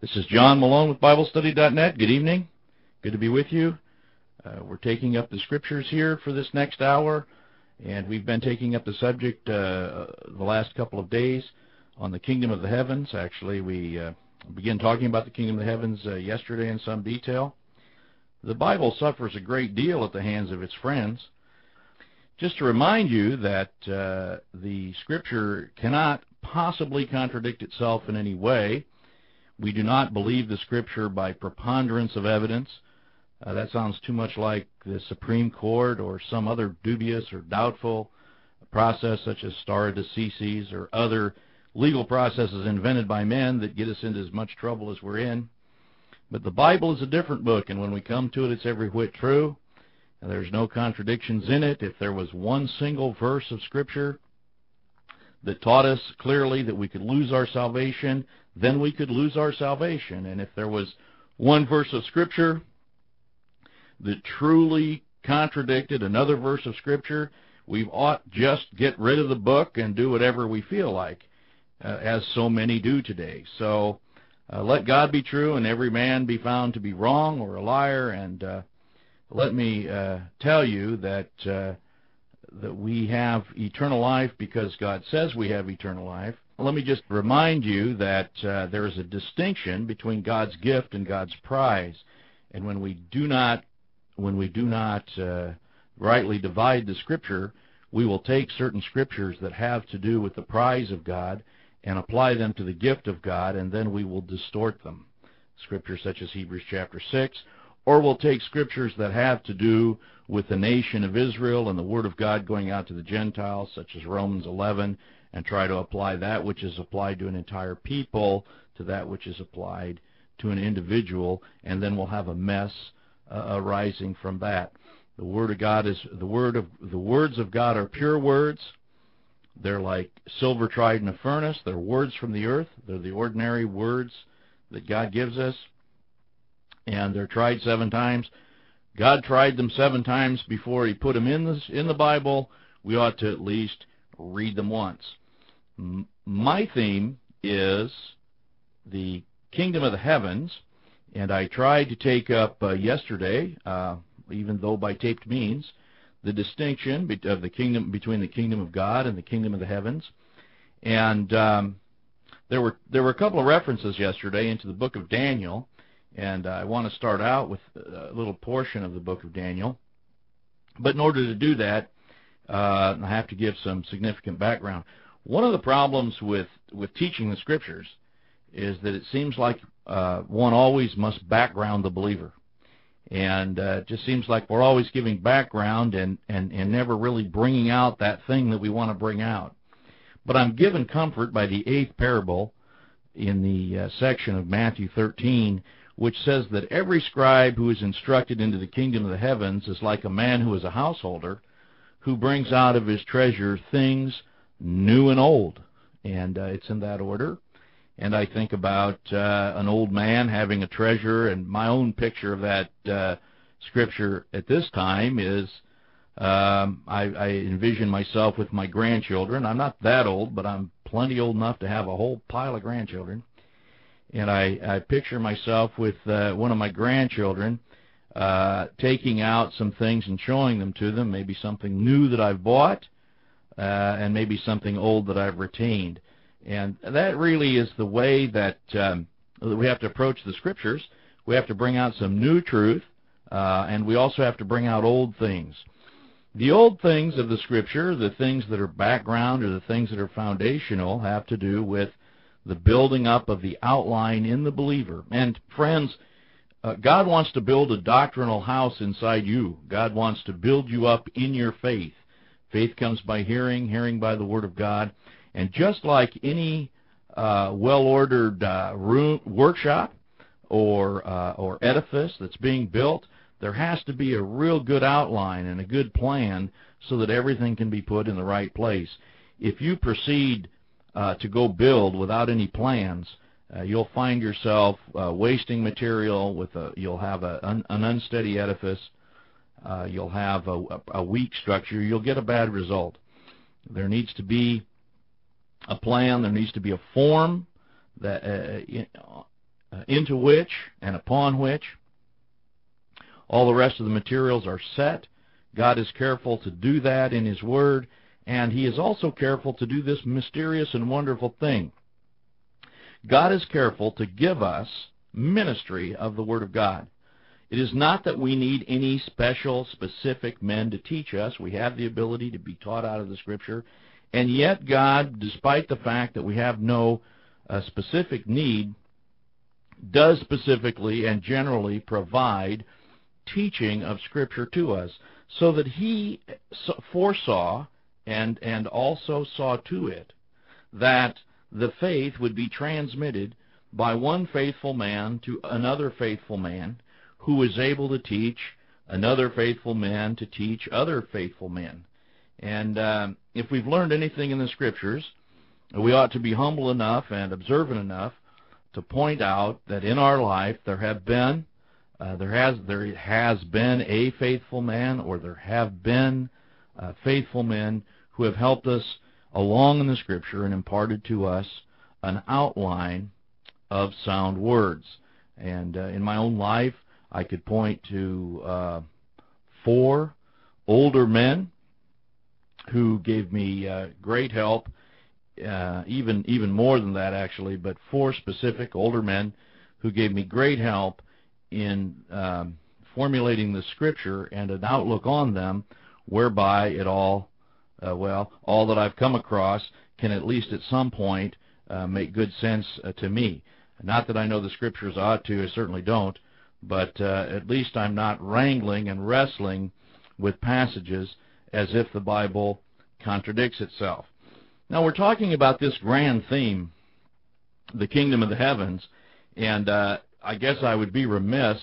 This is John Malone with BibleStudy.net. Good evening. Good to be with you. Uh, we're taking up the scriptures here for this next hour, and we've been taking up the subject uh, the last couple of days on the kingdom of the heavens. Actually, we uh, began talking about the kingdom of the heavens uh, yesterday in some detail. The Bible suffers a great deal at the hands of its friends. Just to remind you that uh, the scripture cannot possibly contradict itself in any way. We do not believe the Scripture by preponderance of evidence. Uh, that sounds too much like the Supreme Court or some other dubious or doubtful process such as stare decisis or other legal processes invented by men that get us into as much trouble as we're in. But the Bible is a different book, and when we come to it, it's every whit true. And there's no contradictions in it. If there was one single verse of Scripture that taught us clearly that we could lose our salvation, then we could lose our salvation. And if there was one verse of Scripture that truly contradicted another verse of Scripture, we ought just get rid of the book and do whatever we feel like, uh, as so many do today. So uh, let God be true and every man be found to be wrong or a liar. And uh, let me uh, tell you that uh, that we have eternal life because God says we have eternal life. Let me just remind you that uh, there is a distinction between God's gift and God's prize, and when we do not when we do not uh, rightly divide the Scripture, we will take certain Scriptures that have to do with the prize of God and apply them to the gift of God, and then we will distort them. Scriptures such as Hebrews chapter 6, or we'll take Scriptures that have to do with the nation of Israel and the Word of God going out to the Gentiles, such as Romans 11, and try to apply that which is applied to an entire people to that which is applied to an individual, and then we'll have a mess uh, arising from that. The Word of God is the word of the words of God are pure words. They're like silver tried in a furnace. They're words from the earth. They're the ordinary words that God gives us, and they're tried seven times. God tried them seven times before He put them in the in the Bible. We ought to at least read them once. My theme is the kingdom of the heavens, and I tried to take up uh, yesterday, uh, even though by taped means, the distinction of the kingdom between the kingdom of God and the kingdom of the heavens. And um, there were there were a couple of references yesterday into the book of Daniel, and I want to start out with a little portion of the book of Daniel. But in order to do that, uh, I have to give some significant background. One of the problems with with teaching the scriptures is that it seems like uh, one always must background the believer, and uh, it just seems like we're always giving background and and and never really bringing out that thing that we want to bring out. But I'm given comfort by the eighth parable in the uh, section of Matthew 13 which says that every scribe who is instructed into the kingdom of the heavens is like a man who is a householder who brings out of his treasure things new and old. And uh, it's in that order. And I think about uh, an old man having a treasure, and my own picture of that uh, scripture at this time is um, I, I envision myself with my grandchildren. I'm not that old, but I'm plenty old enough to have a whole pile of grandchildren and I, I picture myself with uh, one of my grandchildren uh, taking out some things and showing them to them, maybe something new that I've bought, uh, and maybe something old that I've retained. And that really is the way that, um, we have to approach the scriptures. We have to bring out some new truth, uh, and we also have to bring out old things. The old things of the scripture, the things that are background or the things that are foundational, have to do with the building up of the outline in the believer. And friends, uh, God wants to build a doctrinal house inside you. God wants to build you up in your faith. Faith comes by hearing, hearing by the Word of God. And just like any uh, well-ordered uh, room, workshop or uh, or edifice that's being built, there has to be a real good outline and a good plan so that everything can be put in the right place. If you proceed uh, to go build without any plans, uh, you'll find yourself uh, wasting material. With a, you'll have a, an, an unsteady edifice. Uh, you'll have a, a weak structure. You'll get a bad result. There needs to be a plan. There needs to be a form that uh, uh, into which and upon which all the rest of the materials are set. God is careful to do that in His Word, and He is also careful to do this mysterious and wonderful thing. God is careful to give us ministry of the Word of God. It is not that we need any special, specific men to teach us. We have the ability to be taught out of the Scripture. And yet God, despite the fact that we have no uh, specific need, does specifically and generally provide teaching of Scripture to us so that he foresaw and, and also saw to it that the faith would be transmitted by one faithful man to another faithful man who is able to teach another faithful man to teach other faithful men. And uh, if we've learned anything in the Scriptures, we ought to be humble enough and observant enough to point out that in our life there have been, uh, there has there has been a faithful man, or there have been uh, faithful men who have helped us along in the Scripture and imparted to us an outline of sound words. And uh, in my own life, I could point to uh, four older men who gave me uh, great help, uh, even even more than that actually, but four specific older men who gave me great help in um, formulating the scripture and an outlook on them, whereby it all, uh, well, all that I've come across can at least at some point uh, make good sense uh, to me. Not that I know the scriptures ought to, I certainly don't, but uh, at least I'm not wrangling and wrestling with passages as if the Bible contradicts itself. Now we're talking about this grand theme, the kingdom of the heavens, and uh, I guess I would be remiss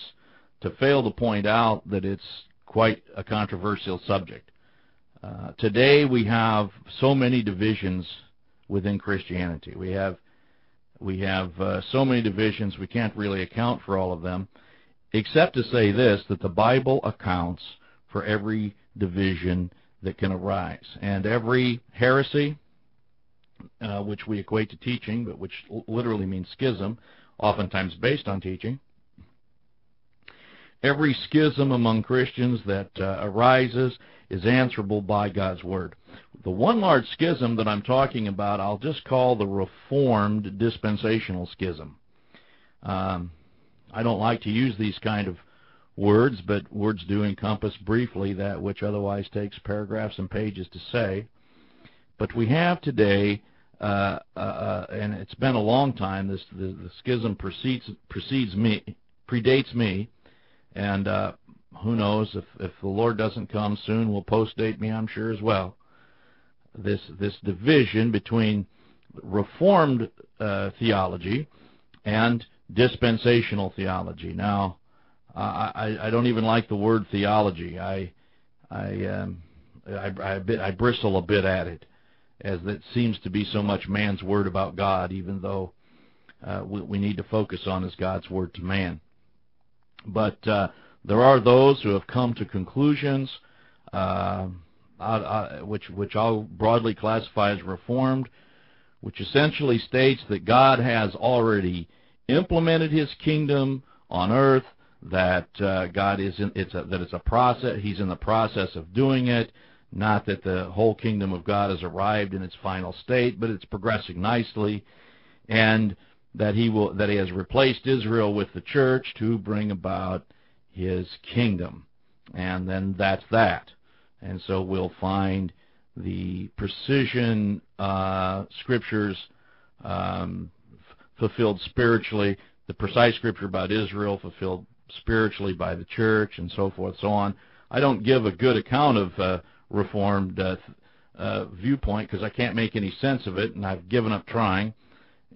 to fail to point out that it's quite a controversial subject. Uh, today we have so many divisions within Christianity. We have we have uh, so many divisions we can't really account for all of them except to say this, that the Bible accounts for every division that can arise. And every heresy, uh, which we equate to teaching, but which literally means schism, oftentimes based on teaching, every schism among Christians that uh, arises is answerable by God's Word. The one large schism that I'm talking about, I'll just call the Reformed dispensational schism. Um, I don't like to use these kind of words, but words do encompass briefly that which otherwise takes paragraphs and pages to say. But we have today, uh, uh, and it's been a long time. This the, the schism precedes precedes me, predates me, and uh, who knows if if the Lord doesn't come soon, will postdate me. I'm sure as well. This this division between Reformed uh, theology and dispensational theology. Now, I, I don't even like the word theology. I I um, I, I, I bristle a bit at it, as it seems to be so much man's word about God, even though uh, we, we need to focus on is God's word to man. But uh, there are those who have come to conclusions, uh, which which I'll broadly classify as reformed, which essentially states that God has already implemented his kingdom on earth, that uh, God is in it's a, that it's a process he's in the process of doing it, not that the whole kingdom of God has arrived in its final state, but it's progressing nicely and that he will that he has replaced Israel with the church to bring about his kingdom. And then that's that. And so we'll find the precision uh, scriptures um, fulfilled spiritually, the precise scripture about Israel fulfilled spiritually by the church, and so forth, so on. I don't give a good account of uh, Reformed uh, uh, viewpoint because I can't make any sense of it, and I've given up trying.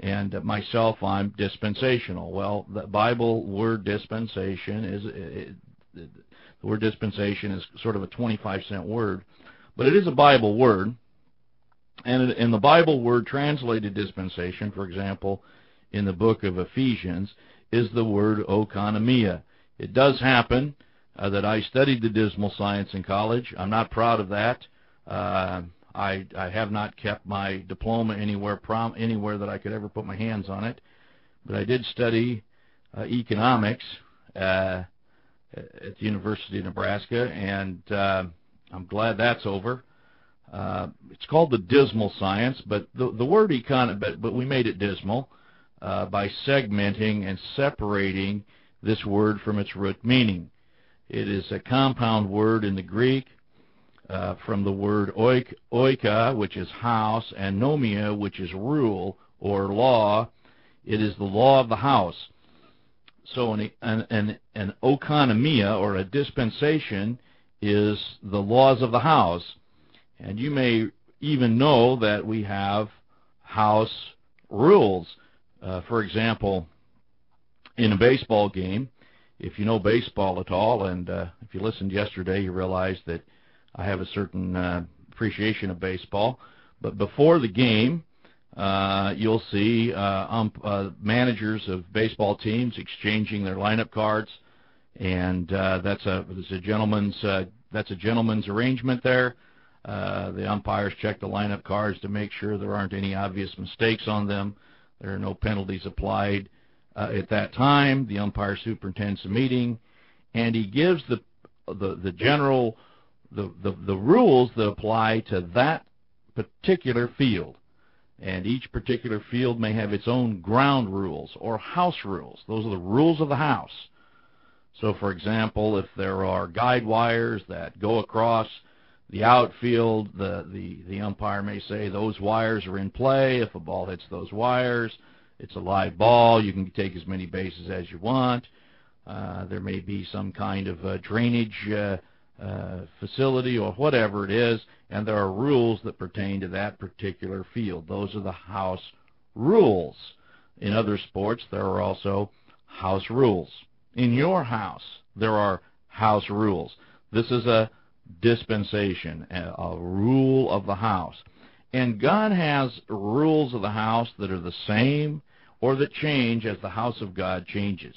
And uh, myself, I'm dispensational. Well, the Bible word dispensation is it, it, the word dispensation is sort of a 25 cent word, but it is a Bible word. And in the Bible word translated dispensation, for example, in the book of Ephesians is the word oikonomia. It does happen uh, that I studied the dismal science in college. I'm not proud of that. Uh, I, I have not kept my diploma anywhere prom, anywhere that I could ever put my hands on it, but I did study uh, economics uh, at the University of Nebraska, and uh, I'm glad that's over. Uh, it's called the dismal science, but the the word econ, but but we made it dismal uh, by segmenting and separating this word from its root meaning. It is a compound word in the Greek uh, from the word oik, oika, which is house, and nomia, which is rule or law. It is the law of the house. So an, an, an, an oikonomia, or a dispensation, is the laws of the house. And you may even know that we have house rules. Uh, for example, in a baseball game, if you know baseball at all, and uh, if you listened yesterday, you realize that I have a certain uh, appreciation of baseball. But before the game, uh, you'll see uh, ump, uh, managers of baseball teams exchanging their lineup cards, and uh, that's a that's a gentleman's uh, that's a gentleman's arrangement there. Uh, the umpires check the lineup cards to make sure there aren't any obvious mistakes on them. There are no penalties applied uh, at that time. The umpire superintends the meeting, and he gives the the, the general the, the the rules that apply to that particular field. And each particular field may have its own ground rules or house rules. Those are the rules of the house. So, for example, if there are guide wires that go across the outfield, the, the, the umpire may say those wires are in play. If a ball hits those wires, it's a live ball. You can take as many bases as you want. Uh, there may be some kind of uh, drainage uh, uh, facility or whatever it is, and there are rules that pertain to that particular field. Those are the house rules. In other sports, there are also house rules. In your house, there are house rules. This is a dispensation, a, rule of the house. And God has rules of the house that are the same or that change as the house of God changes.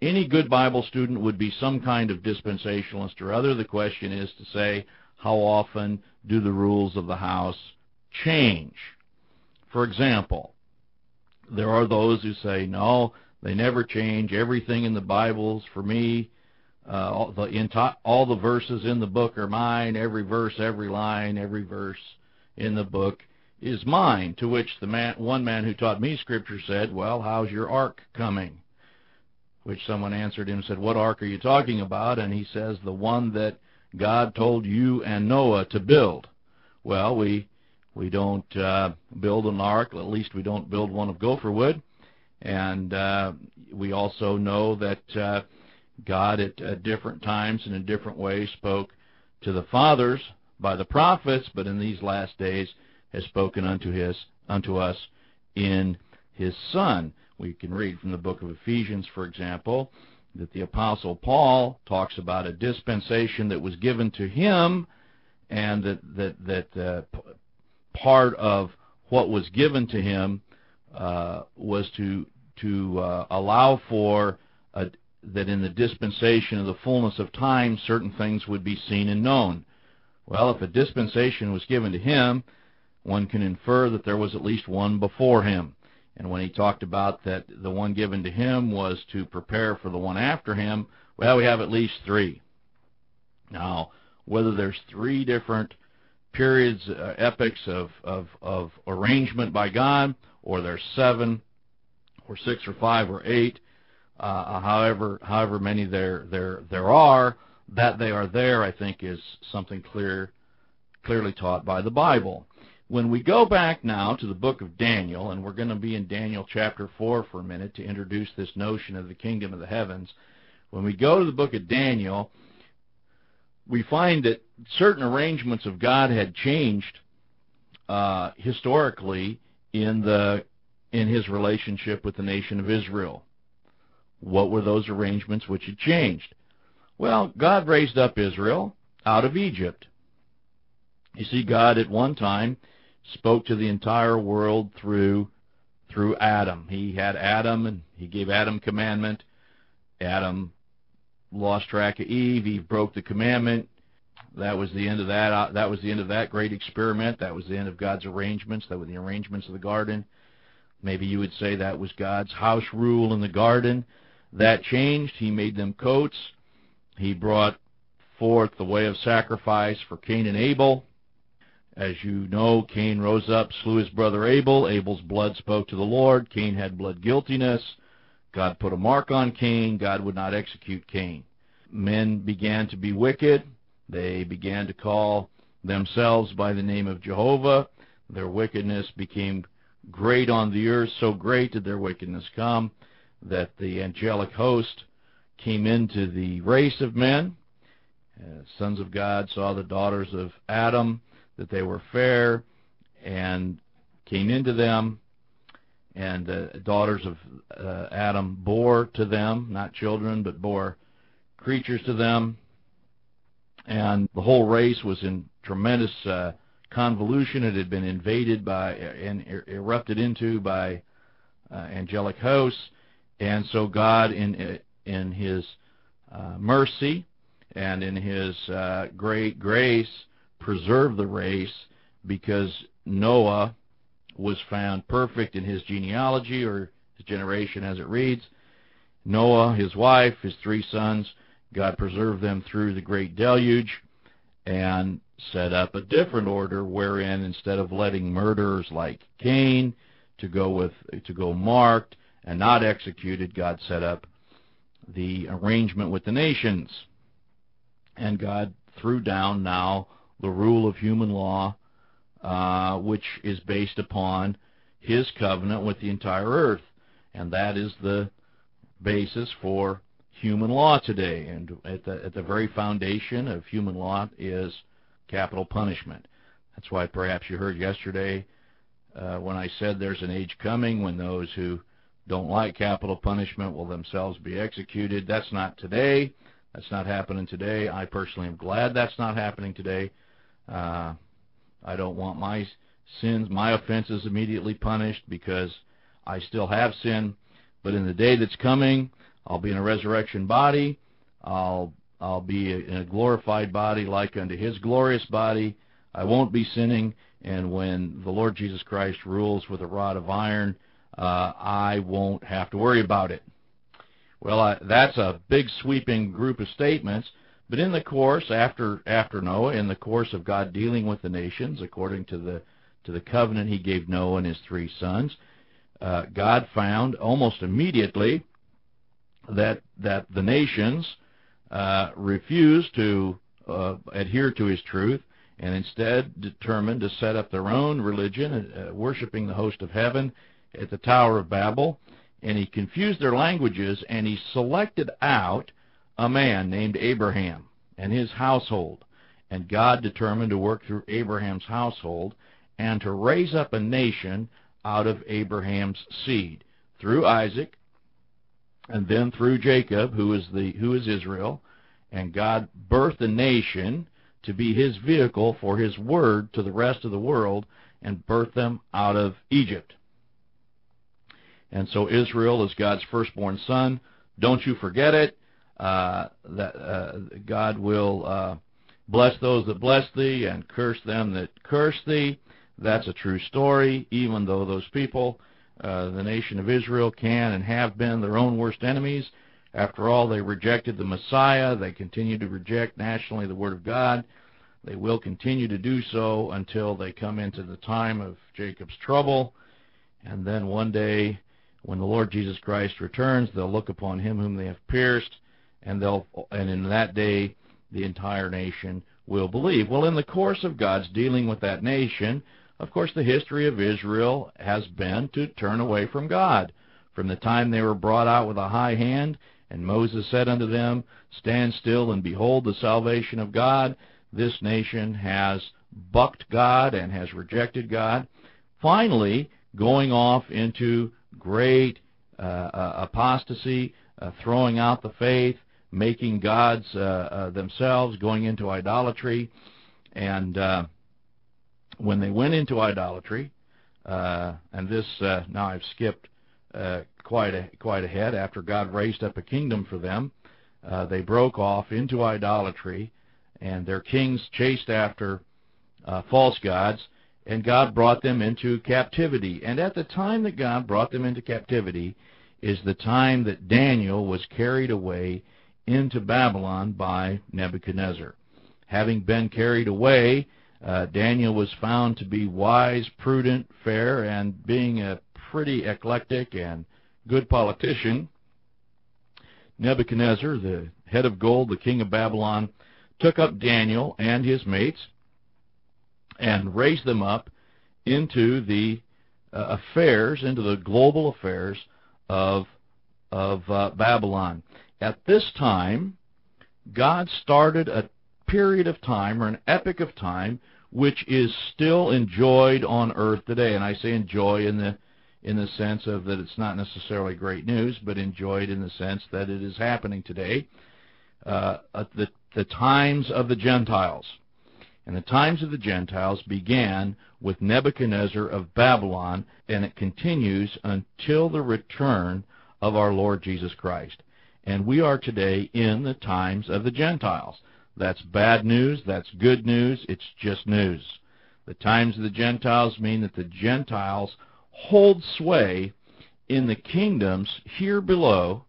Any good Bible student would be some kind of dispensationalist or other. The question is to say, how often do the rules of the house change? For example, there are those who say, no, they never change. Everything in the Bible is for me. Uh, all, the, enti- all the verses in the book are mine. Every verse, every line, every verse in the book is mine. To which the man, one man who taught me Scripture said, "Well, how's your ark coming?" Which someone answered him and said, "What ark are you talking about?" And he says, "The one that God told you and Noah to build." Well, we we don't uh, build an ark. At least we don't build one of gopher wood. And uh, we also know that. God at, at different times and in different ways spoke to the fathers by the prophets, but in these last days has spoken unto his unto us in his Son. We can read from the book of Ephesians, for example, that the apostle Paul talks about a dispensation that was given to him, and that that that uh, part of what was given to him uh, was to to uh, allow for a, that in the dispensation of the fullness of time certain things would be seen and known. Well, if a dispensation was given to him, one can infer that there was at least one before him. And when he talked about that the one given to him was to prepare for the one after him, well, we have at least three. Now, whether there's three different periods, uh, epochs of, of, of arrangement by God, or there's seven, or six, or five, or eight, uh, however however many there there there are, that they are there, I think, is something clear clearly taught by the Bible. When we go back now to the book of Daniel, and we're going to be in Daniel chapter 4 for a minute to introduce this notion of the kingdom of the heavens. When we go to the book of Daniel, we find that certain arrangements of God had changed uh, historically in the in his relationship with the nation of Israel. What were those arrangements which had changed? Well, God raised up Israel out of Egypt. You see, God at one time spoke to the entire world through through Adam. He had Adam and he gave Adam commandment. Adam lost track of Eve. Eve broke the commandment. That was the end of that. Uh, that was the end of that great experiment. That was the end of God's arrangements. That were the arrangements of the garden. Maybe you would say that was God's house rule in the garden. That changed. He made them coats. He brought forth the way of sacrifice for Cain and Abel. As you know, Cain rose up, slew his brother Abel. Abel's blood spoke to the Lord. Cain had blood guiltiness. God put a mark on Cain. God would not execute Cain. Men began to be wicked. They began to call themselves by the name of Jehovah. Their wickedness became great on the earth, so great did their wickedness come that the angelic host came into the race of men. Uh, sons of God saw the daughters of Adam, that they were fair, and came into them. And uh, daughters of uh, Adam bore to them, not children, but bore creatures to them. And the whole race was in tremendous uh, convolution. It had been invaded by and er, erupted into by uh, angelic hosts, and so God, in in His uh, mercy and in His uh, great grace, preserved the race because Noah was found perfect in his genealogy or his generation, as it reads. Noah, his wife, his three sons, God preserved them through the great deluge and set up a different order wherein instead of letting murderers like Cain to go with to go marked and not executed, God set up the arrangement with the nations. And God threw down now the rule of human law, uh, which is based upon his covenant with the entire earth. And that is the basis for human law today. And at the, at the very foundation of human law is capital punishment. That's why perhaps you heard yesterday uh, when I said there's an age coming when those who don't like capital punishment will themselves be executed. That's not today. That's not happening today. I personally am glad that's not happening today. Uh, I don't want my sins, my offenses immediately punished because I still have sin. But in the day that's coming, I'll be in a resurrection body. I'll I'll be in a glorified body like unto his glorious body. I won't be sinning. And when the Lord Jesus Christ rules with a rod of iron, uh, I won't have to worry about it. Well, that's a big sweeping group of statements. But in the course, after after Noah, in the course of God dealing with the nations, according to the to the covenant He gave Noah and his three sons, uh, God found almost immediately that that the nations uh, refused to uh, adhere to his truth and instead determined to set up their own religion, uh, worshiping the host of heaven at the Tower of Babel. And he confused their languages and he selected out a man named Abraham and his household. And God determined to work through Abraham's household and to raise up a nation out of Abraham's seed through Isaac and then through Jacob, who is the who is Israel, and God birthed a nation to be his vehicle for his word to the rest of the world and birthed them out of Egypt. And so Israel is God's firstborn son. Don't you forget it. Uh, that uh, God will uh, bless those that bless thee and curse them that curse thee. That's a true story, even though those people uh, the nation of Israel can and have been their own worst enemies. After all, they rejected the Messiah. They continue to reject nationally the Word of God. They will continue to do so until they come into the time of Jacob's trouble. And then one day, when the Lord Jesus Christ returns, they'll look upon him whom they have pierced, and they'll and in that day the entire nation will believe. Well, in the course of God's dealing with that nation, of course, the history of Israel has been to turn away from God. From the time they were brought out with a high hand, and Moses said unto them, Stand still and behold the salvation of God, this nation has bucked God and has rejected God. Finally, going off into great uh, uh, apostasy, uh, throwing out the faith, making gods uh, uh, themselves, going into idolatry, and uh, when they went into idolatry, and this now I've skipped quite a, quite ahead. After God raised up a kingdom for them, they broke off into idolatry, and their kings chased after false gods, and God brought them into captivity. And at the time that God brought them into captivity, is the time that Daniel was carried away into Babylon by Nebuchadnezzar. Having been carried away, uh, Daniel was found to be wise, prudent, fair, and being a pretty eclectic and good politician, Nebuchadnezzar, the head of gold, the king of Babylon, took up Daniel and his mates and raise them up into the uh, affairs, into the global affairs of of uh, Babylon. At this time, God started a period of time or an epoch of time which is still enjoyed on earth today. And I say enjoy in the in the sense of that it's not necessarily great news, but enjoyed in the sense that it is happening today. Uh, the the times of the Gentiles. And the times of the Gentiles began with Nebuchadnezzar of Babylon, and it continues until the return of our Lord Jesus Christ. And we are today in the times of the Gentiles. That's bad news, that's good news, it's just news. The times of the Gentiles mean that the Gentiles hold sway in the kingdoms here below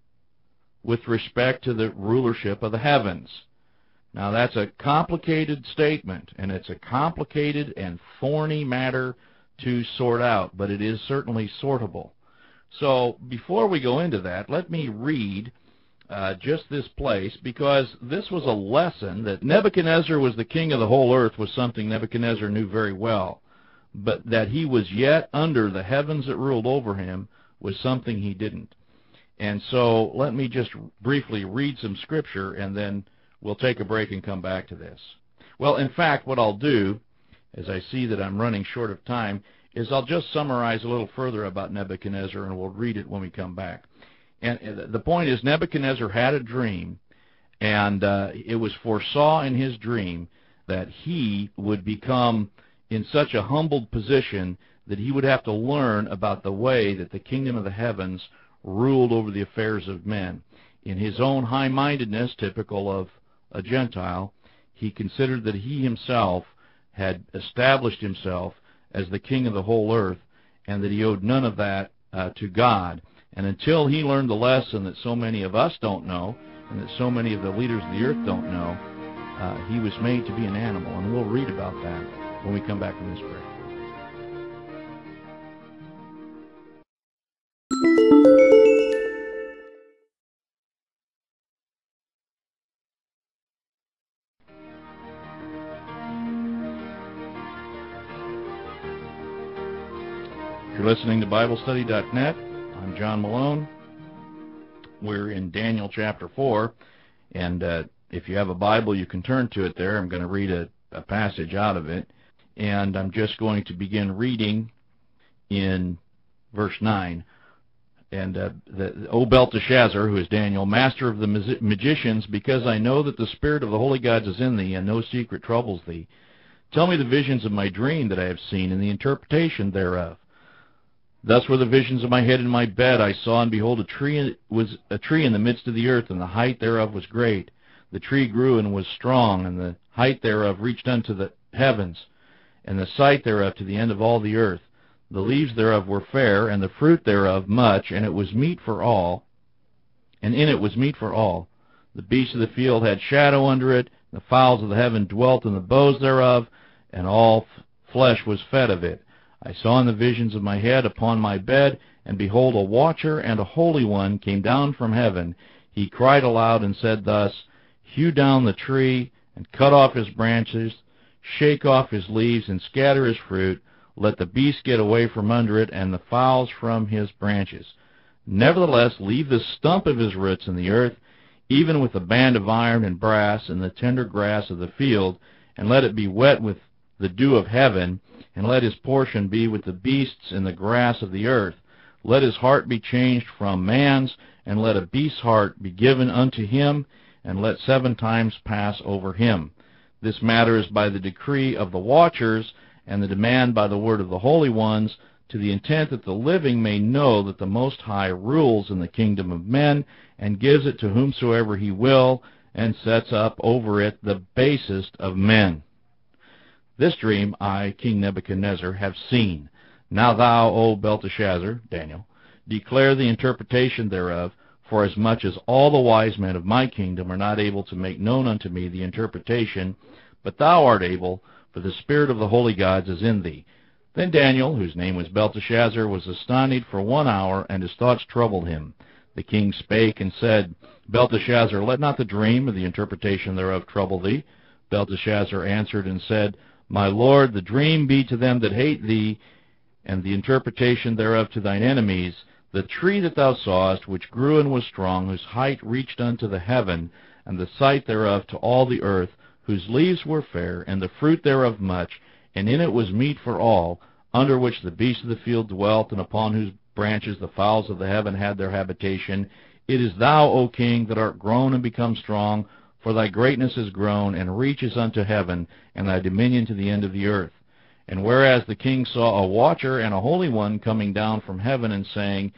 with respect to the rulership of the heavens. Now that's a complicated statement, and it's a complicated and thorny matter to sort out, but it is certainly sortable. So before we go into that, let me read uh, just this place because this was a lesson that Nebuchadnezzar was the king of the whole earth was something Nebuchadnezzar knew very well, but that he was yet under the heavens that ruled over him was something he didn't. And so let me just briefly read some scripture and then we'll take a break and come back to this. Well, in fact, what I'll do, as I see that I'm running short of time, is I'll just summarize a little further about Nebuchadnezzar and we'll read it when we come back. And the point is Nebuchadnezzar had a dream and uh, it was foresaw in his dream that he would become in such a humbled position that he would have to learn about the way that the kingdom of the heavens ruled over the affairs of men. In his own high-mindedness, typical of a Gentile, he considered that he himself had established himself as the king of the whole earth and that he owed none of that uh, to God. And until he learned the lesson that so many of us don't know and that so many of the leaders of the earth don't know, uh, he was made to be an animal. And we'll read about that when we come back from this break. Listening to BibleStudy.net. I'm John Malone. We're in Daniel chapter 4, and uh, if you have a Bible, you can turn to it there. I'm going to read a, a passage out of it, and I'm just going to begin reading in verse 9. And uh, the, O Belteshazzar, who is Daniel, master of the magicians, because I know that the spirit of the holy gods is in thee, and no secret troubles thee. Tell me the visions of my dream that I have seen, and the interpretation thereof. Thus were the visions of my head in my bed. I saw, and behold, a tree was a tree in the midst of the earth, and the height thereof was great. The tree grew and was strong, and the height thereof reached unto the heavens, and the sight thereof to the end of all the earth. The leaves thereof were fair, and the fruit thereof much, and it was meat for all, and in it was meat for all. The beasts of the field had shadow under it, the fowls of the heaven dwelt in the boughs thereof, and all flesh was fed of it. I saw in the visions of my head upon my bed, and behold, a watcher and a holy one came down from heaven. He cried aloud and said thus, Hew down the tree, and cut off his branches, shake off his leaves, and scatter his fruit. Let the beasts get away from under it, and the fowls from his branches. Nevertheless, leave the stump of his roots in the earth, even with a band of iron and brass, and the tender grass of the field, and let it be wet with the dew of heaven, and let his portion be with the beasts and the grass of the earth. Let his heart be changed from man's, and let a beast's heart be given unto him, and let seven times pass over him. This matter is by the decree of the watchers, and the demand by the word of the holy ones, to the intent that the living may know that the Most High rules in the kingdom of men, and gives it to whomsoever he will, and sets up over it the basest of men. This dream I, King Nebuchadnezzar, have seen. Now thou, O Belteshazzar, Daniel, declare the interpretation thereof, for as much as all the wise men of my kingdom are not able to make known unto me the interpretation, but thou art able, for the spirit of the holy gods is in thee. Then Daniel, whose name was Belteshazzar, was astonished for one hour, and his thoughts troubled him. The king spake and said, Belteshazzar, let not the dream or the interpretation thereof trouble thee. Belteshazzar answered and said, My lord, the dream be to them that hate thee, and the interpretation thereof to thine enemies. The tree that thou sawest, which grew and was strong, whose height reached unto the heaven, and the sight thereof to all the earth, whose leaves were fair, and the fruit thereof much, and in it was meat for all, under which the beasts of the field dwelt, and upon whose branches the fowls of the heaven had their habitation. It is thou, O king, that art grown and become strong, for thy greatness is grown, and reaches unto heaven, and thy dominion to the end of the earth. And whereas the king saw a watcher and a holy one coming down from heaven, and saying,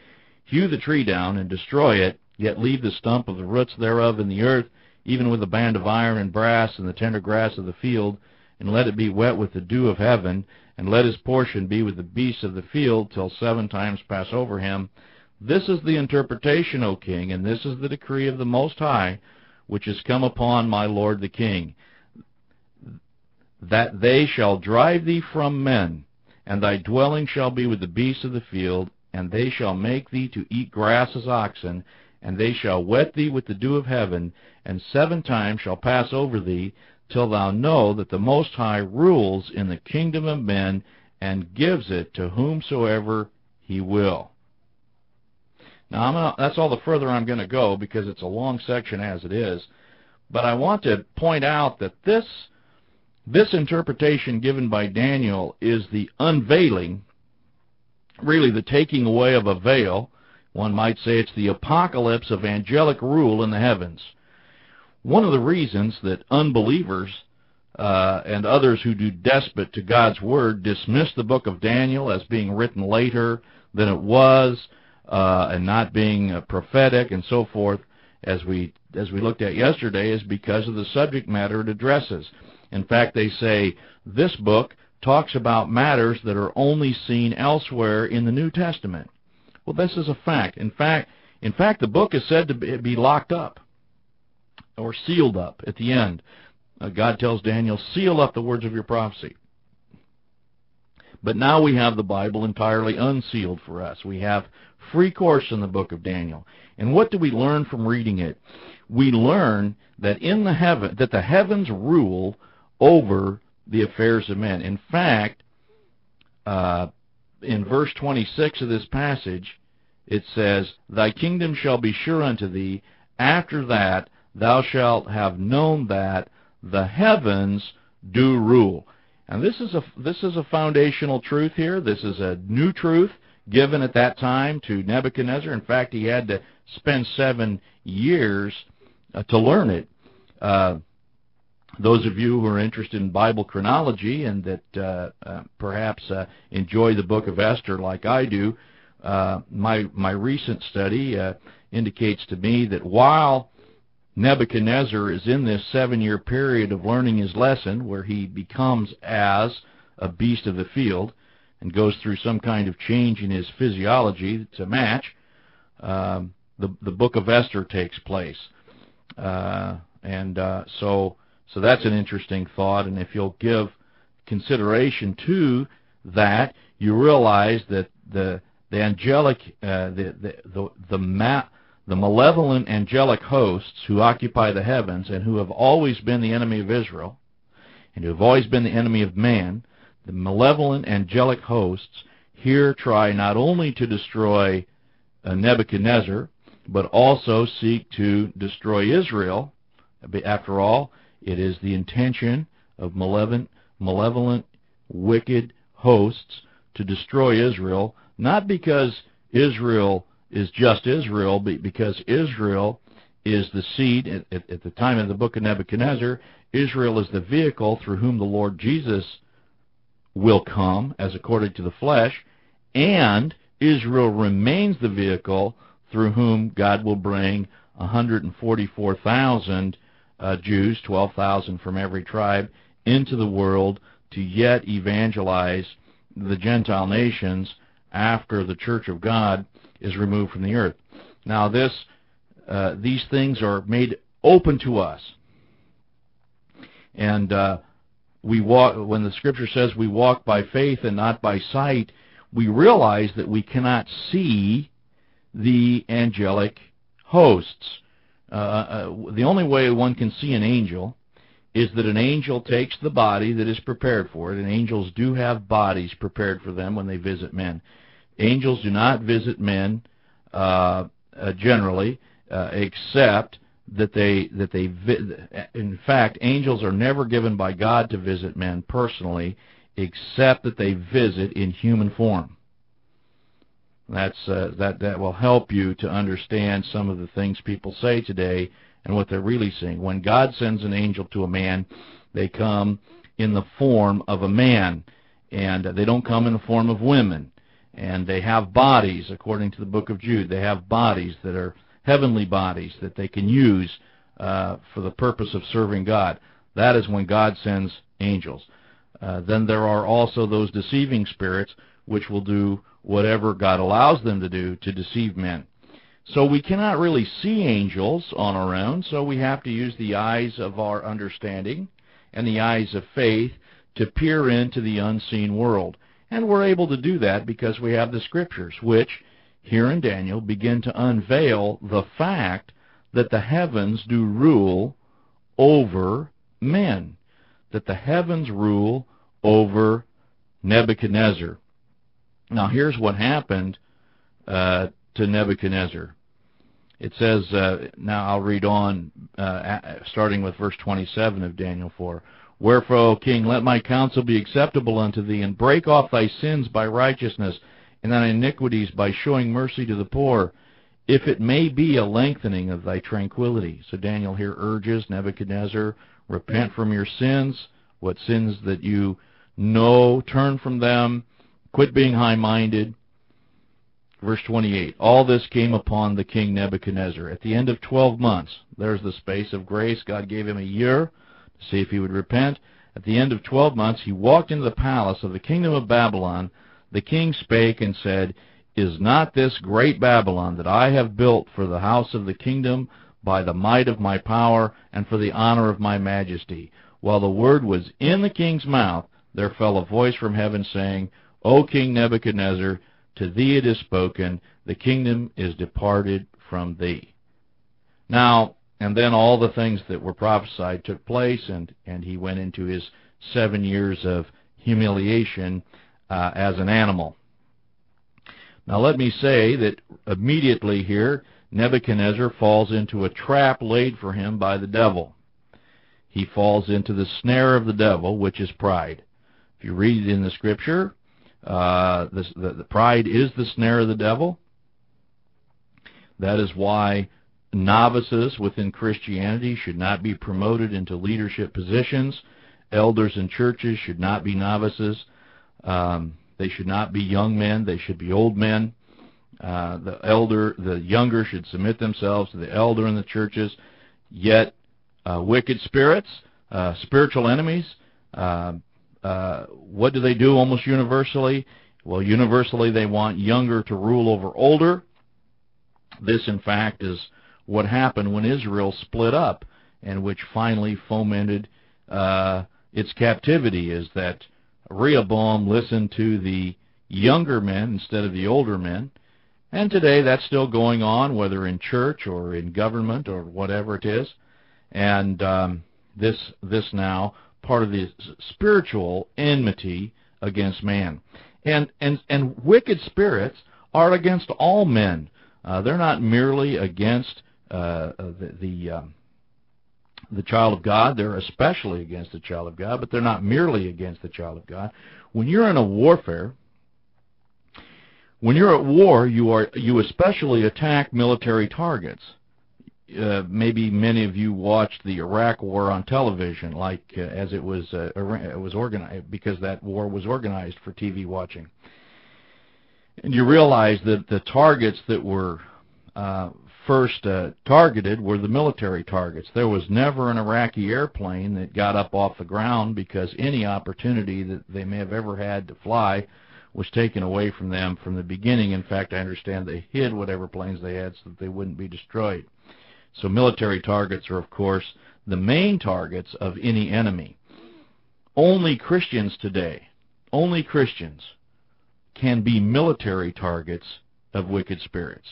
Hew the tree down, and destroy it, yet leave the stump of the roots thereof in the earth, even with a band of iron and brass, and the tender grass of the field, and let it be wet with the dew of heaven, and let his portion be with the beasts of the field, till seven times pass over him. This is the interpretation, O king, and this is the decree of the Most High, which is come upon my lord the king that they shall drive thee from men, and thy dwelling shall be with the beasts of the field, and they shall make thee to eat grass as oxen, and they shall wet thee with the dew of heaven, and seven times shall pass over thee, till thou know that the Most High rules in the kingdom of men, and gives it to whomsoever he will. Now, gonna, that's all the further I'm going to go because it's a long section as it is. But I want to point out that this this interpretation given by Daniel is the unveiling, really the taking away of a veil. One might say it's the apocalypse of angelic rule in the heavens. One of the reasons that unbelievers uh, and others who do despot to God's word dismiss the book of Daniel as being written later than it was uh, and not being uh, prophetic and so forth, as we as we looked at yesterday, is because of the subject matter it addresses. In fact, they say this book talks about matters that are only seen elsewhere in the New Testament. Well, this is a fact. In fact, in fact, the book is said to be locked up or sealed up at the end. Uh, God tells Daniel, seal up the words of your prophecy. But now we have the Bible entirely unsealed for us. We have free course in the book of Daniel. And what do we learn from reading it? We learn that in the heaven that the heavens rule over the affairs of men. In fact, uh, in verse 26 of this passage, it says, Thy kingdom shall be sure unto thee. After that thou shalt have known that the heavens do rule. And this is a this is a foundational truth here. This is a new truth given at that time to Nebuchadnezzar. In fact, he had to spend seven years uh, to learn it. Uh, those of you who are interested in Bible chronology and that uh, uh, perhaps uh, enjoy the book of Esther like I do, uh, my my recent study indicates to me that while Nebuchadnezzar is in this seven-year period of learning his lesson, where he becomes as a beast of the field and goes through some kind of change in his physiology to match, um, the the book of Esther takes place, uh, and so so that's an interesting thought, and if you'll give consideration to that, you realize that the the angelic, uh, the the the the, ma- the malevolent angelic hosts who occupy the heavens and who have always been the enemy of Israel, and who have always been the enemy of man, the malevolent angelic hosts here try not only to destroy uh, Nebuchadnezzar, but also seek to destroy Israel. After all, it is the intention of malevolent, malevolent, wicked hosts to destroy Israel, not because Israel is just Israel, but because Israel is the seed. At, at, the time of the book of Nebuchadnezzar, Israel is the vehicle through whom the Lord Jesus will come, as according to the flesh, and Israel remains the vehicle through whom God will bring 144,000 uh, Jews, 12,000 from every tribe, into the world to yet evangelize the Gentile nations after the church of God is removed from the earth. Now this, uh, these things are made open to us. And uh, we walk when the scripture says we walk by faith and not by sight, we realize that we cannot see the angelic hosts. Uh, uh, the only way one can see an angel is that an angel takes the body that is prepared for it, and angels do have bodies prepared for them when they visit men. Angels do not visit men uh, uh, generally, uh, except that they that they in fact angels are never given by God to visit men personally, except that they visit in human form. That's uh, that that will help you to understand some of the things people say today and what they're really seeing. When God sends an angel to a man, they come in the form of a man, and they don't come in the form of women. And they have bodies, according to the book of Jude. They have bodies that are heavenly bodies that they can use uh, for the purpose of serving God. That is when God sends angels. Uh, then there are also those deceiving spirits which will do whatever God allows them to do to deceive men. So we cannot really see angels on our own, so we have to use the eyes of our understanding and the eyes of faith to peer into the unseen world. And we're able to do that because we have the scriptures, which, here in Daniel, begin to unveil the fact that the heavens do rule over men, that the heavens rule over Nebuchadnezzar. Now, here's what happened uh, to Nebuchadnezzar. It says, uh, now I'll read on, uh, starting with verse 27 of Daniel 4. Wherefore, O king, let my counsel be acceptable unto thee, and break off thy sins by righteousness, and thine iniquities by showing mercy to the poor, if it may be a lengthening of thy tranquility. So Daniel here urges Nebuchadnezzar, repent from your sins, what sins that you know, turn from them, quit being high-minded, Verse 28, All this came upon the king Nebuchadnezzar. At the end of 12 months, there's the space of grace. God gave him a year to see if he would repent. At the end of 12 months, he walked into the palace of the kingdom of Babylon. The king spake and said, Is not this great Babylon that I have built for the house of the kingdom by the might of my power and for the honor of my majesty? While the word was in the king's mouth, there fell a voice from heaven saying, O king Nebuchadnezzar, to thee it is spoken, the kingdom is departed from thee. Now, and then all the things that were prophesied took place, and, and he went into his seven years of humiliation uh, as an animal. Now let me say that immediately here, Nebuchadnezzar falls into a trap laid for him by the devil. He falls into the snare of the devil, which is pride. If you read in the scripture, uh, the, the, the pride is the snare of the devil. That is why novices within Christianity should not be promoted into leadership positions. Elders in churches should not be novices. Um, they should not be young men. They should be old men. Uh, the elder, the younger should submit themselves to the elder in the churches. Yet, uh, wicked spirits, uh, spiritual enemies, uh, uh, what do they do almost universally? Well, universally they want younger to rule over older. This, in fact, is what happened when Israel split up and which finally fomented uh, its captivity is that Rehoboam listened to the younger men instead of the older men. And today that's still going on, whether in church or in government or whatever it is. And um, this this now part of the spiritual enmity against man. And and and wicked spirits are against all men. Uh, they're not merely against uh, the the, um, the child of God. They're especially against the child of God, but they're not merely against the child of God. When you're in a warfare, when you're at war, you are you especially attack military targets uh, maybe many of you watched the Iraq War on television, like uh, as it was uh, it was organized because that war was organized for TV watching. And you realize that the targets that were uh, first uh, targeted were the military targets. There was never an Iraqi airplane that got up off the ground because any opportunity that they may have ever had to fly was taken away from them from the beginning. In fact, I understand they hid whatever planes they had so that they wouldn't be destroyed. So military targets are, of course, the main targets of any enemy. Only Christians today, only Christians can be military targets of wicked spirits.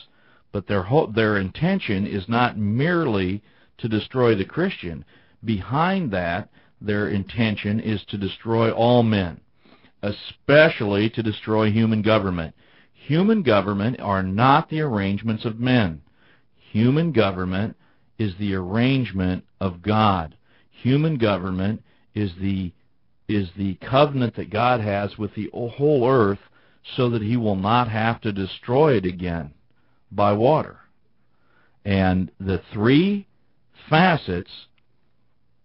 But their their intention is not merely to destroy the Christian. Behind that, their intention is to destroy all men especially to destroy human government. Human government are not the arrangements of men. Human government is the arrangement of God. Human government is the is the covenant that God has with the whole earth so that he will not have to destroy it again by water. And the three facets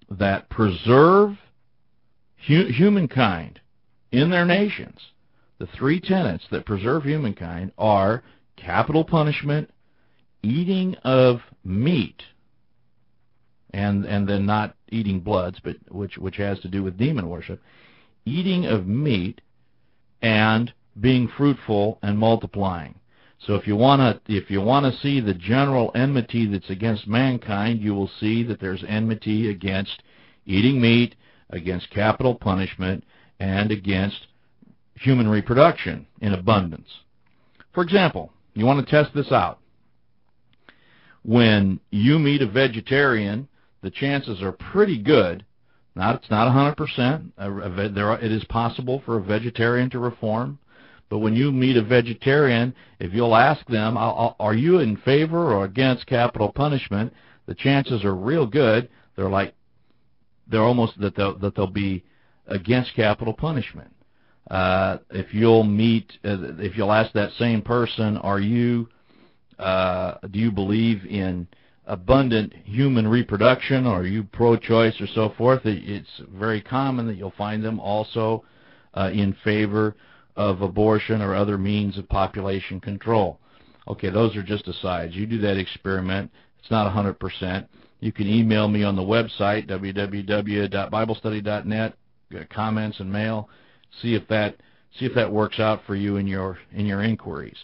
that preserve hu- humankind in their nations. The three tenets that preserve humankind are capital punishment, eating of meat, and and then not eating bloods, but which which has to do with demon worship, eating of meat, and being fruitful and multiplying. So if you want to if you want to see the general enmity that's against mankind, you will see that there's enmity against eating meat, against capital punishment, and against human reproduction in abundance. For example, you want to test this out. When you meet a vegetarian, the chances are pretty good. Not it's not 100%. There it is possible for a vegetarian to reform, but when you meet a vegetarian, if you'll ask them, "Are you in favor or against capital punishment?" the chances are real good. They're like they're almost that they'll that they'll be against capital punishment. Uh, if you'll meet, uh, if you'll ask that same person, are you, uh, do you believe in abundant human reproduction, or are you pro-choice, or so forth? It's very common that you'll find them also uh, in favor of abortion or other means of population control. Okay, those are just asides. You do that experiment. It's not 100%. You can email me on the website, www.biblestudy.net uh, comments and mail. See if that see if that works out for you in your in your inquiries.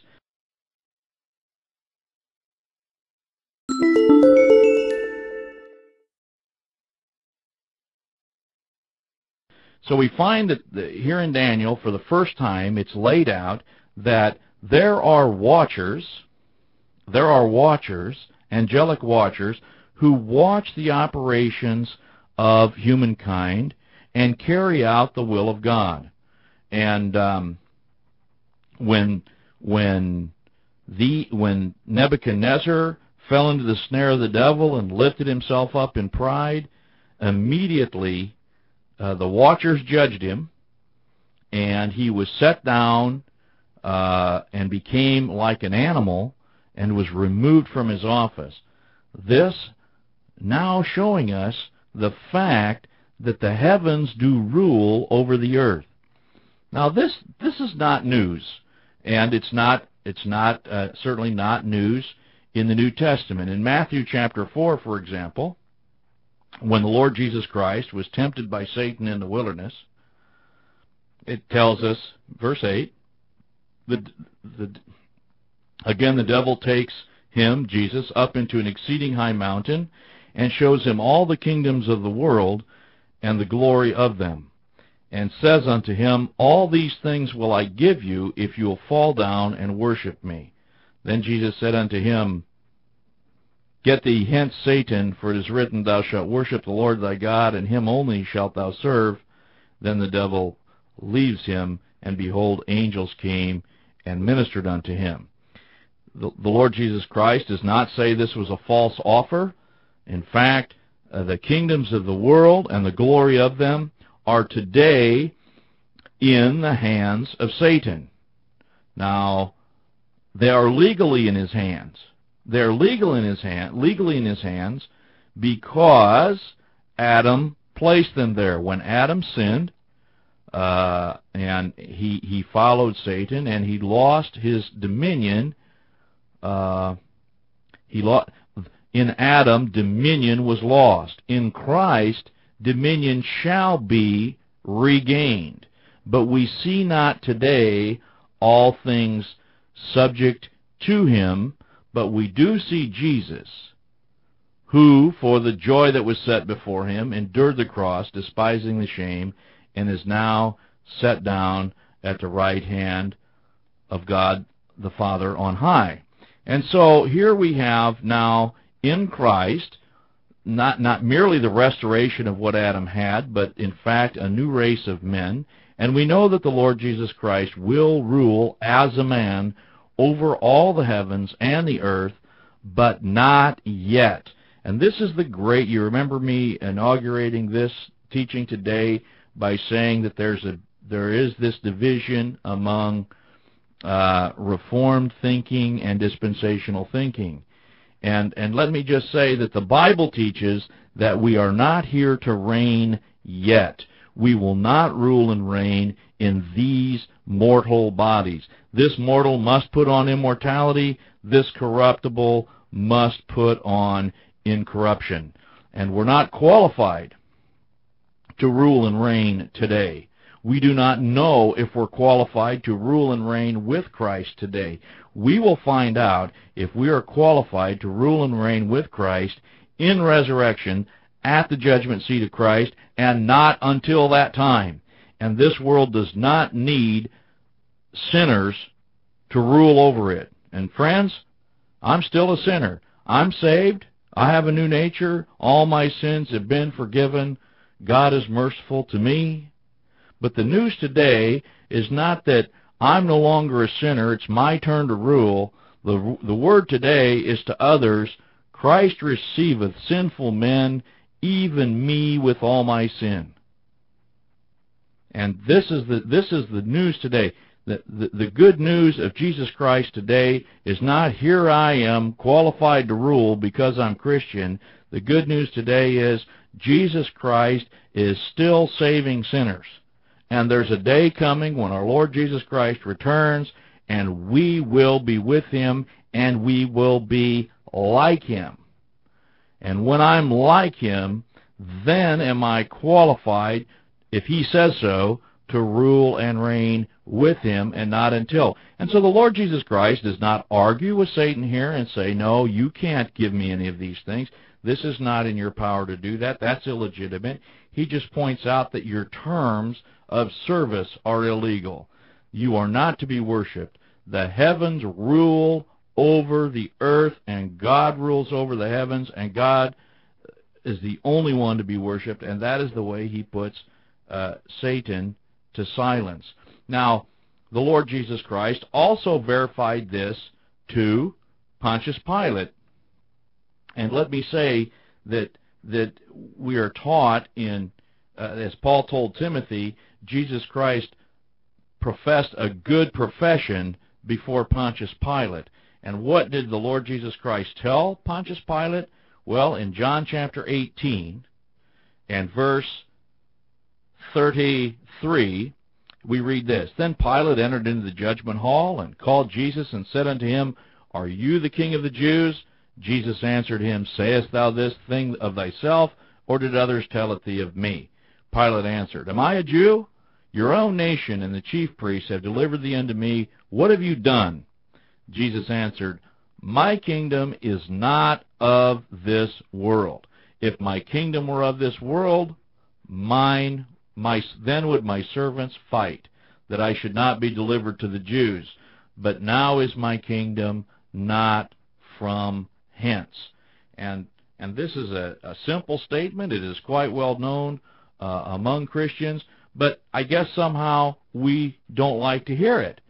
So we find that the, here in Daniel, for the first time, it's laid out that there are watchers, there are watchers, angelic watchers, who watch the operations of humankind and carry out the will of God. And um, when when the when Nebuchadnezzar fell into the snare of the devil and lifted himself up in pride, immediately uh, the watchers judged him, and he was set down uh, and became like an animal and was removed from his office. This now showing us the fact that the heavens do rule over the earth. Now this this is not news, and it's not it's not uh, certainly not news in the New Testament. In Matthew chapter 4, for example, when the Lord Jesus Christ was tempted by Satan in the wilderness, it tells us, verse 8, the, the, again the devil takes him, Jesus, up into an exceeding high mountain and shows him all the kingdoms of the world and the glory of them, and says unto him, All these things will I give you, if you will fall down and worship me. Then Jesus said unto him, Get thee hence, Satan, for it is written, Thou shalt worship the Lord thy God, and him only shalt thou serve. Then the devil leaves him, and behold, angels came and ministered unto him. The, the Lord Jesus Christ does not say this was a false offer. In fact, uh, the kingdoms of the world and the glory of them are today in the hands of Satan. Now, they are legally in his hands. They're legal in his hand, legally in his hands because Adam placed them there. When Adam sinned, uh, and he he followed Satan, and he lost his dominion. Uh, he lost in Adam, dominion was lost. In Christ, dominion shall be regained. but we see not today all things subject to him, but we do see Jesus, who, for the joy that was set before him, endured the cross, despising the shame, and is now set down at the right hand of God the Father on high. And so here we have now in Christ not not merely the restoration of what Adam had, but in fact a new race of men. And we know that the Lord Jesus Christ will rule as a man over all the heavens and the earth, but not yet. And this is the great you remember me inaugurating this teaching today by saying that there's a there is this division among uh, reformed thinking and dispensational thinking. And and let me just say that the Bible teaches that we are not here to reign yet. We will not rule and reign in these mortal bodies. This mortal must put on immortality. This corruptible must put on incorruption. And we're not qualified to rule and reign today. We do not know if we're qualified to rule and reign with Christ today. We will find out if we are qualified to rule and reign with Christ in resurrection at the judgment seat of Christ and not until that time. And this world does not need sinners to rule over it. And friends, I'm still a sinner. I'm saved. I have a new nature. All my sins have been forgiven. God is merciful to me. But the news today is not that I'm no longer a sinner, it's my turn to rule. The, the word today is to others, Christ receiveth sinful men, even me with all my sin. And this is the this is the news today. The, the, the good news of Jesus Christ today is not here I am qualified to rule because I'm Christian. The good news today is Jesus Christ is still saving sinners. And there's a day coming when our Lord Jesus Christ returns, and we will be with him, and we will be like him. And when I'm like him, then am I qualified, if he says so, to rule and reign with him and not until. And so the Lord Jesus Christ does not argue with Satan here and say, no, you can't give me any of these things. This is not in your power to do that. That's illegitimate. He just points out that your terms of service are illegal. You are not to be worshipped. The heavens rule over the earth, and God rules over the heavens, and God is the only one to be worshipped, and that is the way he puts uh, Satan to silence. Now, the Lord Jesus Christ also verified this to Pontius Pilate. And let me say that that we are taught in, uh, as Paul told Timothy, Jesus Christ professed a good profession before Pontius Pilate. And what did the Lord Jesus Christ tell Pontius Pilate? Well, in John chapter 18 and verse 33, we read this. Then Pilate entered into the judgment hall and called Jesus and said unto him, Are you the king of the Jews? Jesus answered him, Sayest thou this thing of thyself, or did others tell it thee of me? Pilate answered, Am I a Jew? Your own nation and the chief priests have delivered thee unto me. What have you done? Jesus answered, My kingdom is not of this world. If my kingdom were of this world, mine, my, then would my servants fight, that I should not be delivered to the Jews. But now is my kingdom not from hence. And and this is a, a simple statement. It is quite well known uh, among Christians, but I guess somehow we don't like to hear it.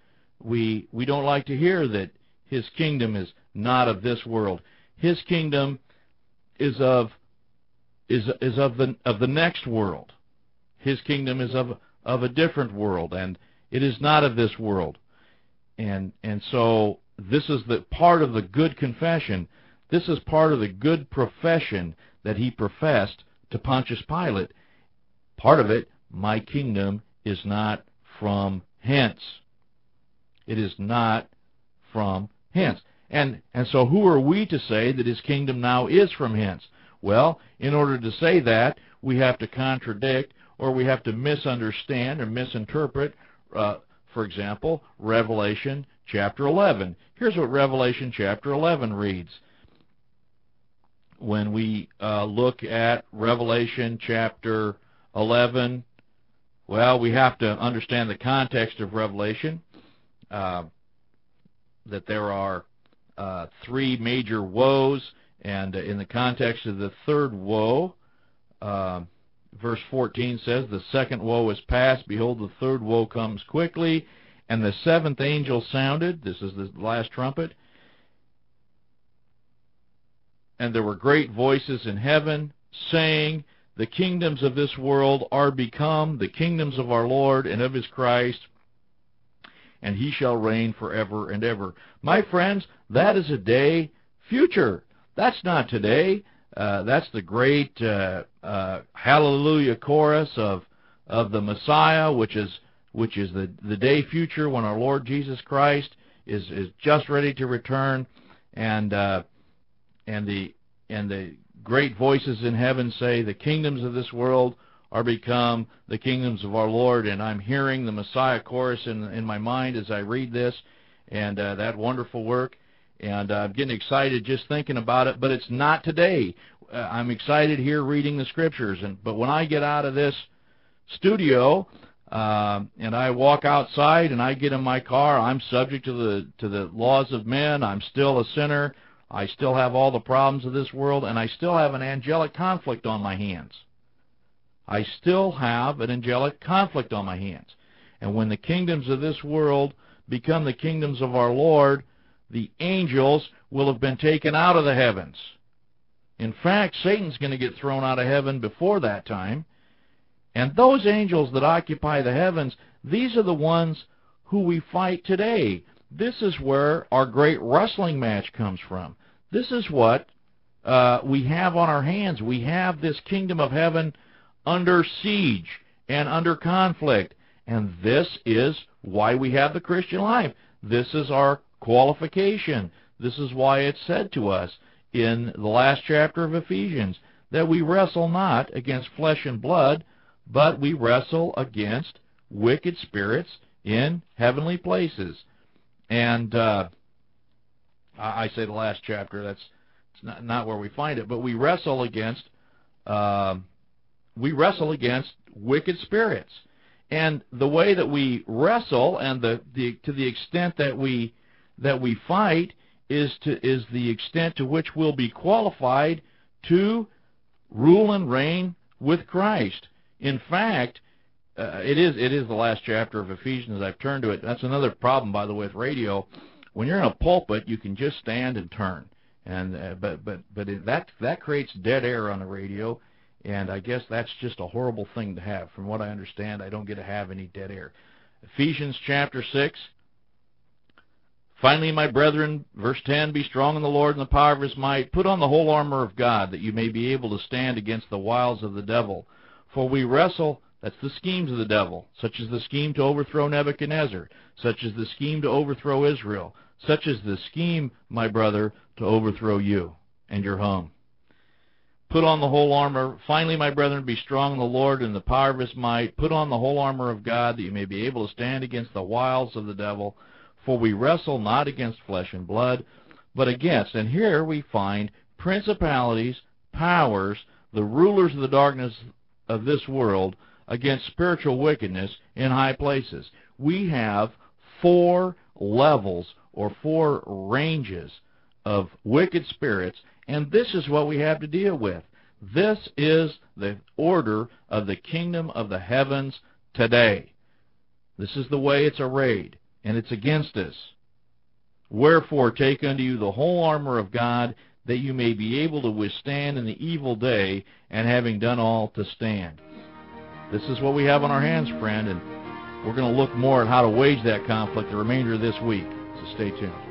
We we don't like to hear that his kingdom is not of this world. His kingdom is of is is of the of the next world. His kingdom is of of a different world and it is not of this world. And and so this is the part of the good confession. This is part of the good profession that he professed to Pontius Pilate. Part of it my kingdom is not from hence. It is not from hence. And and so who are we to say that his kingdom now is from hence? Well, in order to say that, we have to contradict or we have to misunderstand or misinterpret, uh, for example, Revelation chapter 11. Here's what Revelation chapter 11 reads. When we uh, look at Revelation chapter 11, well, we have to understand the context of Revelation, uh, that there are uh, three major woes, and in the context of the third woe, uh, verse 14 says, The second woe is past, behold, the third woe comes quickly, and the seventh angel sounded, this is the last trumpet, and there were great voices in heaven, saying, the kingdoms of this world are become the kingdoms of our Lord and of his Christ, and he shall reign forever and ever. My friends, that is a day future. That's not today. Uh, that's the great uh, uh, hallelujah chorus of of the Messiah, which is which is the the day future when our Lord Jesus Christ is is just ready to return, and uh, and the and the great voices in heaven say, The kingdoms of this world are become the kingdoms of our Lord. And I'm hearing the Messiah chorus in, in my mind as I read this and uh, that wonderful work. And uh, I'm getting excited just thinking about it, but it's not today. Uh, I'm excited here reading the scriptures. And But when I get out of this studio, uh, and I walk outside and I get in my car, I'm subject to the to the laws of men. I'm still a sinner. I still have all the problems of this world, and I still have an angelic conflict on my hands. I still have an angelic conflict on my hands. And when the kingdoms of this world become the kingdoms of our Lord, the angels will have been taken out of the heavens. In fact, Satan's going to get thrown out of heaven before that time. And those angels that occupy the heavens, these are the ones who we fight today. This is where our great wrestling match comes from. This is what uh, we have on our hands. We have this kingdom of heaven under siege and under conflict. And this is why we have the Christian life. This is our qualification. This is why it's said to us in the last chapter of Ephesians that we wrestle not against flesh and blood, but we wrestle against wicked spirits in heavenly places. And uh, I, say the last chapter. That's it's not not where we find it, but we wrestle against uh, we wrestle against wicked spirits, and the way that we wrestle and the, the to the extent that we that we fight is to is the extent to which we'll be qualified to rule and reign with Christ. In fact, uh, it is it is the last chapter of Ephesians. I've turned to it. That's another problem, by the way, with radio when you're in a pulpit, you can just stand and turn, and uh, but but but it, that that creates dead air on the radio, and I guess that's just a horrible thing to have. From what I understand, I don't get to have any dead air. Ephesians chapter six. Finally, my brethren, verse 10, be strong in the Lord and the power of his might. Put on the whole armor of God, that you may be able to stand against the wiles of the devil. For we wrestle that's the schemes of the devil, such as the scheme to overthrow Nebuchadnezzar, such as the scheme to overthrow Israel, such as the scheme, my brother, to overthrow you and your home. Put on the whole armor. Finally, my brethren, be strong in the Lord and the power of his might. Put on the whole armor of God, that you may be able to stand against the wiles of the devil. For we wrestle not against flesh and blood, but against, and here we find principalities, powers, the rulers of the darkness of this world, against spiritual wickedness in high places. We have four levels or four ranges of wicked spirits, and this is what we have to deal with. This is the order of the kingdom of the heavens today. This is the way it's arrayed, and it's against us. Wherefore take unto you the whole armor of God, that you may be able to withstand in the evil day, and having done all to stand. This is what we have on our hands, friend, and we're going to look more at how to wage that conflict the remainder of this week. So stay tuned.